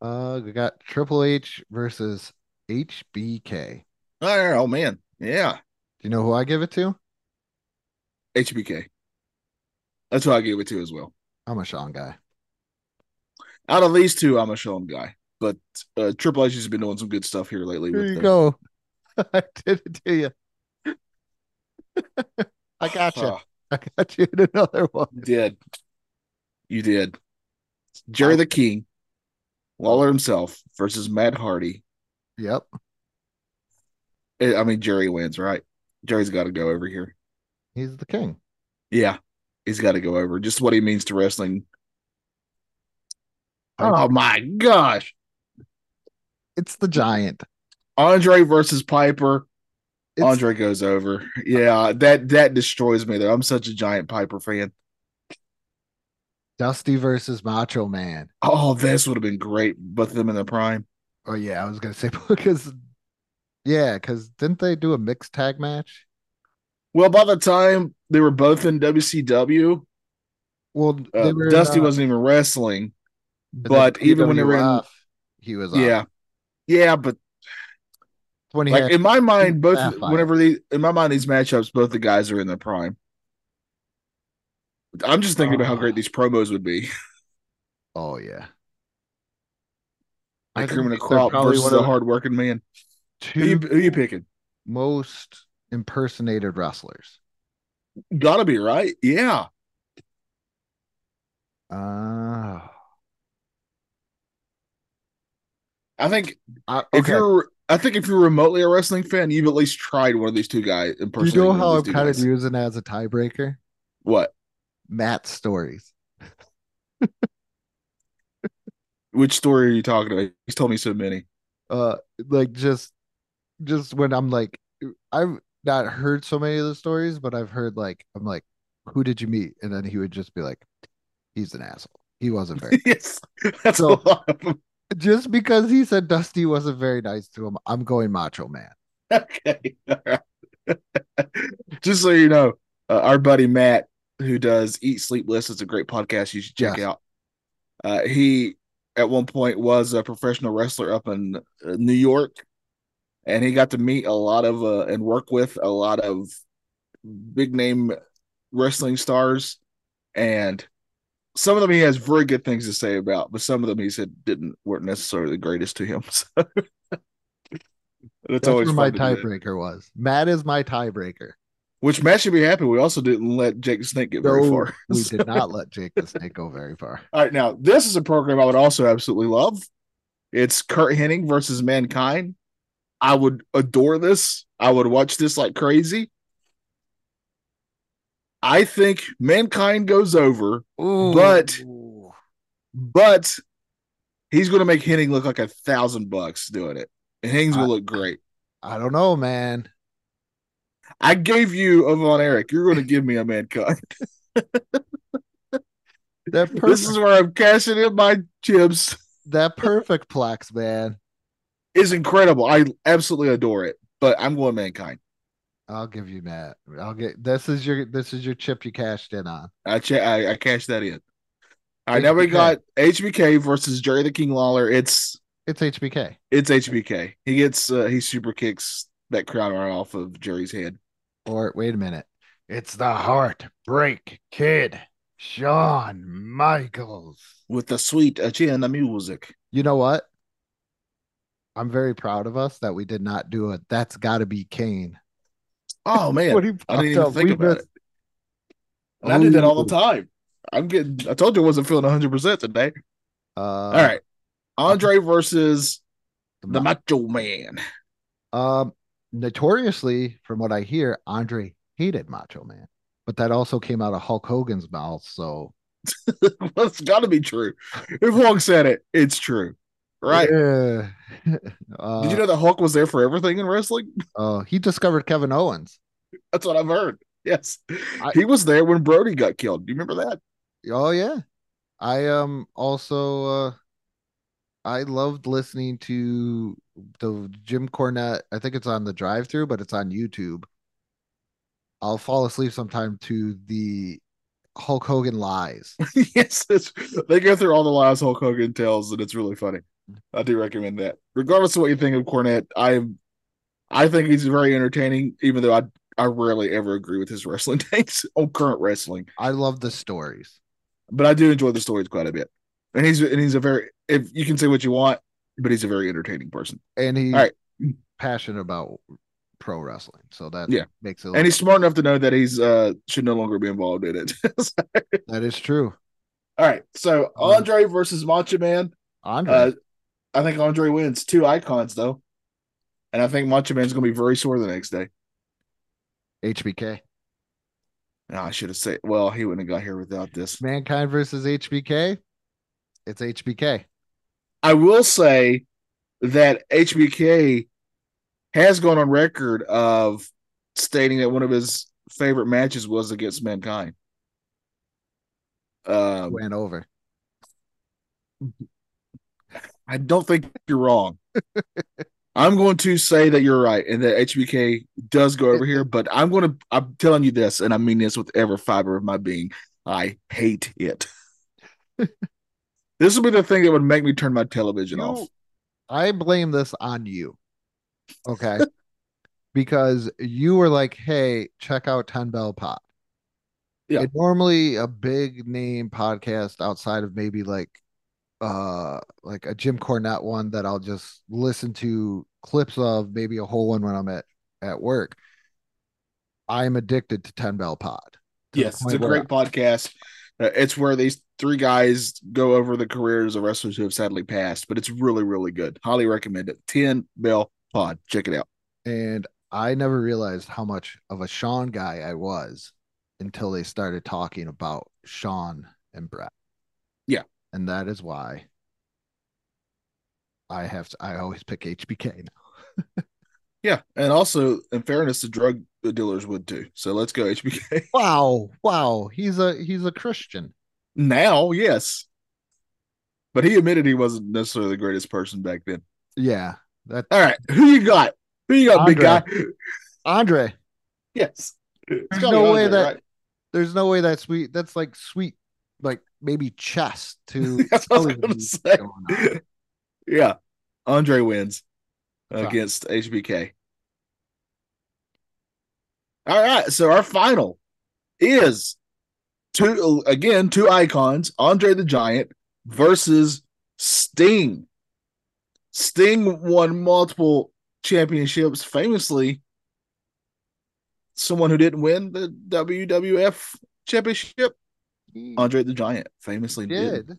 B: Uh, we got Triple H versus HBK.
C: oh man. Yeah.
B: Do you know who I give it to?
C: HBK. That's who I gave it to as well.
B: I'm a Shawn guy.
C: Out of these two, I'm a Shawn guy. But uh Triple H has been doing some good stuff here lately.
B: Here you
C: the-
B: go. I did it to you. I got you.
C: Uh,
B: I got you in another one.
C: You did. You did. Jerry the King, Lawler himself versus Matt Hardy.
B: Yep.
C: I mean, Jerry wins, right? Jerry's got to go over here.
B: He's the king.
C: Yeah, he's got to go over. Just what he means to wrestling. Oh my gosh.
B: It's the giant.
C: Andre versus Piper.
B: It's,
C: Andre goes over. Yeah, that that destroys me though. I'm such a giant Piper fan.
B: Dusty versus Macho Man.
C: Oh, this would have been great. Both of them in their prime.
B: Oh yeah, I was gonna say because yeah, because didn't they do a mixed tag match?
C: Well, by the time they were both in WCW,
B: Well,
C: uh,
B: were
C: Dusty
B: uh,
C: wasn't even wrestling. But even when they were in,
B: he was
C: yeah, yeah, but
B: when he
C: like
B: had
C: in my mind, both whenever they in my mind these matchups, both the guys are in their prime. I'm just thinking about how great these promos would be.
B: oh yeah,
C: Like
B: think they're
C: Crop versus a
B: the
C: hardworking man. Who you, who you picking?
B: most impersonated wrestlers.
C: Gotta be right. Yeah.
B: Uh,
C: I think
B: I,
C: if you're I think if you're remotely a wrestling fan, you've at least tried one of these two guys in person.
B: you know how I'm kind of using as a tiebreaker?
C: what?
B: Matt's stories.
C: Which story are you talking about? He's told me so many.
B: Uh, like just, just when I'm like, I've not heard so many of the stories, but I've heard like, I'm like, who did you meet? And then he would just be like, he's an asshole. He wasn't very.
C: yes, that's
B: So-
C: a lot of them.
B: just because he said Dusty wasn't very nice to him, I'm going Macho Man.
C: Okay. Right. Just so you know, uh, our buddy Matt, who does Eat Sleep List, it's a great podcast you should check
B: Yes.
C: out. Uh, he at one point was a professional wrestler up in uh, New York, and he got to meet a lot of uh, and work with a lot of big name wrestling stars, and some of them he has very good things to say about, but some of them he said didn't weren't necessarily the greatest to him. So it's
B: That's
C: always
B: where my
C: fun to do that.
B: tiebreaker was. Matt is my tiebreaker.
C: Which Matt should be happy. We also didn't let Jake the Snake get very far.
B: we did not let Jake the Snake go very far.
C: All right, now this is a program I would also absolutely love. It's Curt Hennig versus Mankind. I would adore this. I would watch this like crazy. I think Mankind goes over, But- but he's going to make Hennig look like a thousand bucks doing it, and Hennig's will look great.
B: I don't know, man.
C: I gave you a Von Erich. You're going to give me a Mankind.
B: That perfect,
C: This is where I'm cashing in my chips.
B: that perfect plex, man.
C: is incredible. I absolutely adore it. But I'm going mankind.
B: I'll give you Matt. I'll get this is your this is your chip you cashed in on.
C: I cha- I, I cashed that in. Right, now we got HBK versus Jerry the King Lawler. It's
B: It's HBK.
C: it's HBK. He gets uh, he super kicks that crown right off of Jerry's head.
B: Or wait a minute. It's the heartbreak kid, Shawn Michaels.
C: with the sweet agenda music.
B: You know what? I'm very proud of us that we did not do a that's gotta be Kane.
C: Oh man,
B: When he
C: I didn't even
B: up,
C: think
B: we
C: about
B: missed-
C: it. And I do that all the time. I'm getting. I told you I wasn't feeling 100 percent today.
B: Uh,
C: all right, Andre versus
B: the
C: the Macho Man.
B: Um, notoriously, from what I hear, Andre hated Macho Man, but that also came out of Hulk Hogan's mouth. So,
C: it's got to be true. If Hulk said it, it's true, right?
B: Yeah. uh,
C: Did you know that Hulk was there for everything in wrestling?
B: uh, he discovered Kevin Owens.
C: That's what I've heard. Yes,
B: I-
C: he was there when Brody got killed. Do you remember that?
B: Oh yeah, I um also uh, I loved listening to the Jim Cornette. I think it's on the drive-through, but it's on YouTube. I'll fall asleep sometime to the Hulk Hogan lies.
C: yes, they go through all the lies Hulk Hogan tells, and it's really funny. I do recommend that. Regardless of what you think of Cornette, I I think he's very entertaining, even though I I rarely ever agree with his wrestling takes on current wrestling.
B: I love the stories.
C: But I do enjoy the stories quite a bit. And he's and he's a very if you can say what you want, but he's a very entertaining person.
B: and he's
C: right.
B: passionate about pro wrestling, so that
C: Yeah.
B: makes it.
C: And he's smart enough to know that he's uh should no longer be involved in it.
B: that is true.
C: All right. So
B: Um,
C: Andre versus Macho Man.
B: Andre,
C: Uh I think Andre wins. Two icons though. And I think Macho Man's gonna be very sore the next day.
B: HBK,
C: No, I should have said well, he wouldn't have got here without this.
B: mankind versus HBK. It's HBK.
C: I will say that HBK has gone on record of stating that one of his favorite matches was against Mankind. Um,
B: Went over.
C: I don't think you're wrong. I'm going to say that you're right and that HBK does go over here, but I'm going to, I'm telling you this, and I mean this with every fiber of my being. I hate it. this will be the thing that would make me turn my television
B: You-
C: off.
B: I blame this on you. Okay. because you were like, hey, check out 10 Bell Pod.
C: Yeah.
B: And normally a big name podcast outside of maybe like uh like a Jim Cornette one that I'll just listen to clips of, maybe a whole one when I'm at, at work. I'm addicted to 10 Bell Pod.
C: Yes, it's a great podcast. Uh, it's where these three guys go over the careers of wrestlers who have sadly passed, but it's really, really good. Highly recommend it. 10 Bell pod. Check it out.
B: And I never realized how much of a Shawn guy I was until they started talking about Shawn and Brett.
C: Yeah.
B: And that is why I have to, I always pick HBK now.
C: Yeah, and also, in fairness, the drug dealers would too. So let's go HBK.
B: Wow. Wow. He's a he's a Christian.
C: now, yes, but he admitted he wasn't necessarily the greatest person back then.
B: Yeah. That
C: All right, who you got? Who you got, big guy?
B: Andre. Andre.
C: Yes,
B: There's no way
C: Andre,
B: that
C: right?
B: there's no way that's sweet. That's like sweet, like maybe chess to
C: That's what I was say.
B: going on.
C: Yeah, Andre wins Against HBK. All right, so our final is two again two icons, Andre the Giant versus Sting. Sting won multiple championships, famously someone who didn't win the WWF championship.
B: Hmm.
C: Andre the Giant famously did.
B: did.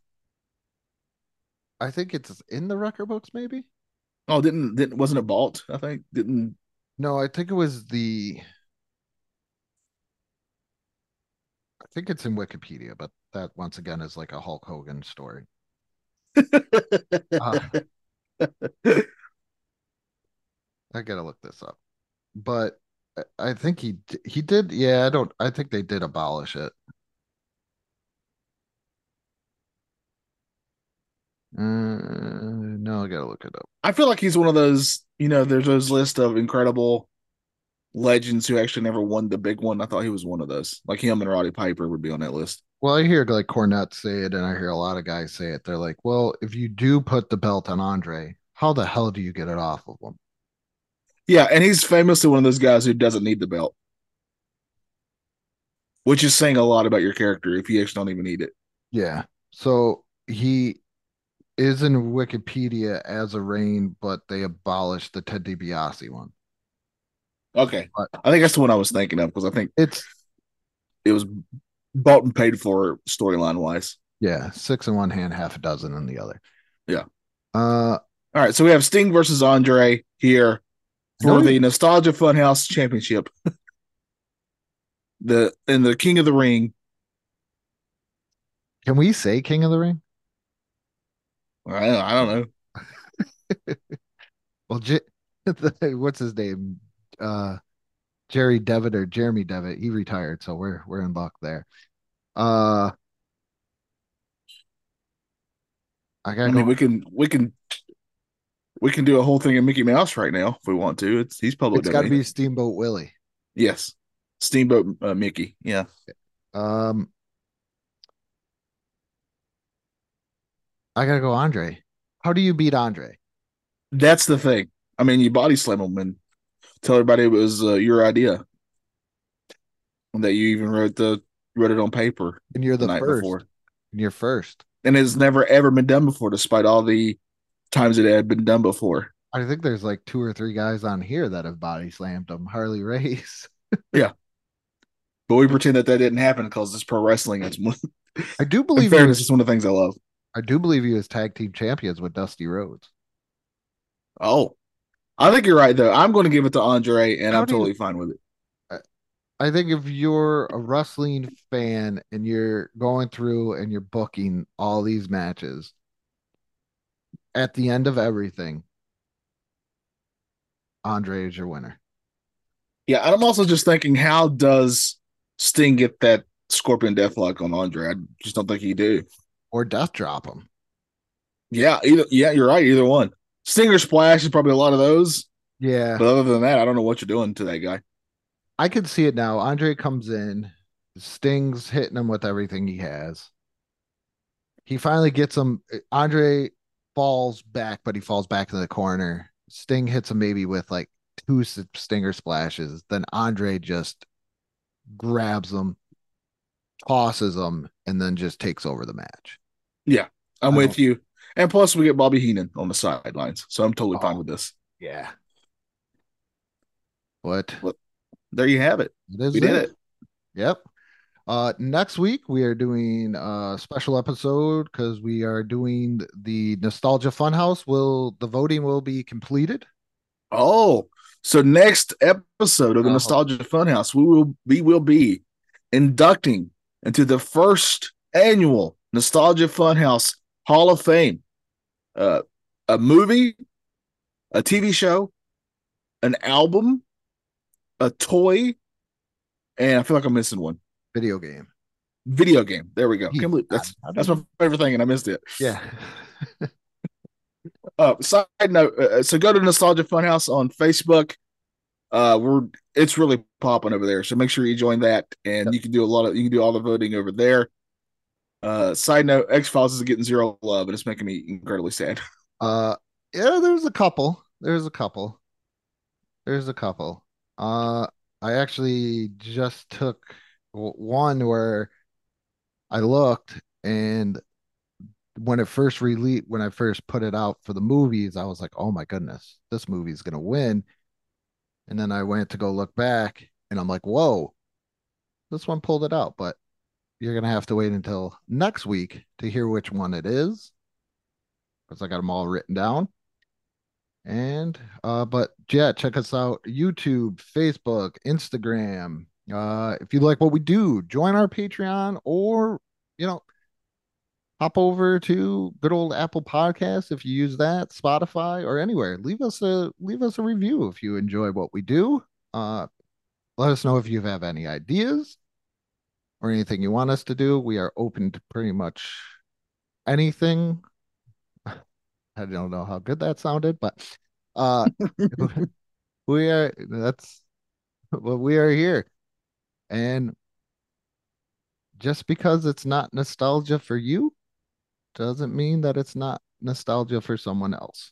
B: I think it's in the record books, maybe.
C: Oh, didn't didn't wasn't it Balt? I think didn't.
B: No, I think it was the. I think it's in Wikipedia, but that once again is like a Hulk Hogan story. Uh, I gotta look this up, but I- think he he did. Yeah, I don't. I think they did abolish it. Uh, no, I gotta look it up.
C: I feel like he's one of those, you know, there's those list of incredible legends who actually never won the big one. I thought he was one of those. Like him and Roddy Piper would be on that list.
B: Well, I hear like Cornette say it, and I hear a lot of guys say it. They're like, "Well, if you do put the belt on Andre, how the hell do you get it off of him?"
C: Yeah, and he's famously one of those guys who doesn't need the belt. Which is saying a lot about your character if you actually don't even need it.
B: Yeah. So he is in Wikipedia as a reign, but they abolished the Ted DiBiase one.
C: Okay.
B: But-
C: I think that's the one I was thinking of because I think
B: It's
C: it was bought and paid for storyline wise.
B: yeah, six in one hand, half a dozen in the other.
C: Yeah.
B: Uh,
C: All right, so we have Sting versus Andre here for the Nostalgia Funhouse Championship. the and the King of the Ring.
B: can we say King of the Ring?
C: I don't, I don't know.
B: Well, J- what's his name? Uh, Jerry Devitt or Jeremy Devitt. He retired, so we're we're in luck there. Uh, I
C: I mean,
B: go.
C: we can we can we can do a whole thing in Mickey Mouse right now if we want to. It's he's public
B: It's got to be Steamboat Willie.
C: yes, Steamboat uh, Mickey. Yeah,
B: Um, I gotta go, Andre. How do you beat Andre?
C: that's the thing. I mean, you body slam him and tell everybody it was uh, your idea, and that you even wrote the wrote it on paper
B: And you're
C: the,
B: the
C: night
B: first.
C: before.
B: And you're first.
C: and it's never ever been done before, despite all the times it had been done before.
B: I think there's like two or three guys on here that have body slammed him. Harley Race. Yeah.
C: But we pretend that that didn't happen because it's pro wrestling. It's one,
B: I do believe he
C: fairness,
B: was,
C: it's one of the things I love.
B: I do believe he was tag team champions with Dusty Rhodes.
C: Oh, I think you're right though. I'm going to give it to Andre, and
B: How
C: I'm
B: do you-
C: totally fine with it.
B: I think if you're a wrestling fan and you're going through and you're booking all these matches, at the end of everything, Andre is your winner.
C: Yeah, and I'm also just thinking, how does Sting get that Scorpion Deathlock on Andre? I just don't think he do.
B: Or death drop him.
C: Yeah, either yeah, you're right. Either one. Stinger Splash is probably a lot of those,
B: Yeah.
C: but other than that, I don't know what you're doing to that guy.
B: I can see it now. Andre comes in, Sting's hitting him with everything he has. He finally gets him. Andre falls back, but he falls back in the corner. Sting hits him maybe with like two stinger splashes. Then Andre just grabs him, tosses him, and then just takes over the match.
C: I'm
B: I
C: with
B: don't-
C: you. And plus, we get Bobby Heenan on the sidelines, so I'm totally fine
B: Oh.
C: with this.
B: Yeah. What?
C: There you have it.
B: It is
C: We did it.
B: Yep. Uh, next week we are doing a special episode because we are doing the Nostalgia Funhouse. Will the voting will be completed?
C: Oh, so next episode of the
B: Oh.
C: Nostalgia Funhouse, we will we will be inducting into the first annual Nostalgia Funhouse Hall of Fame. Uh, a movie, a TV show, an album, a toy, and I feel like I'm missing one.
B: Video game.
C: Video game. There we go. Believe that's that's my favorite thing, and I missed it.
B: Yeah.
C: Uh, side note, uh, so go to Nostalgia Funhouse on Facebook. Uh, we're it's really popping over there, so make sure you join that, and you can do a lot of you can do all the voting over there. Uh, side note, X Files is getting zero love, and it's making me incredibly sad.
B: Uh, yeah, there's a couple. There's a couple. There's a couple. Uh, I actually just took one where I looked and when it first released, when I first put it out for the movies, I was like, oh my goodness, this movie's gonna win. And then I went to go look back and I'm like, whoa, this one pulled it out, but you're gonna have to wait until next week to hear which one it is because I got them all written down. And uh, but yeah, check us out YouTube, Facebook, Instagram. Uh, if you like what we do, join our Patreon or you know, hop over to good old Apple Podcasts if you use that, Spotify or anywhere. Leave us a leave us a review if you enjoy what we do. Uh, let us know if you have any ideas or anything you want us to do. We are open to pretty much anything. I don't know how good that sounded, but uh we are that's what we are here. And just because it's not nostalgia for you doesn't mean that it's not nostalgia for someone else.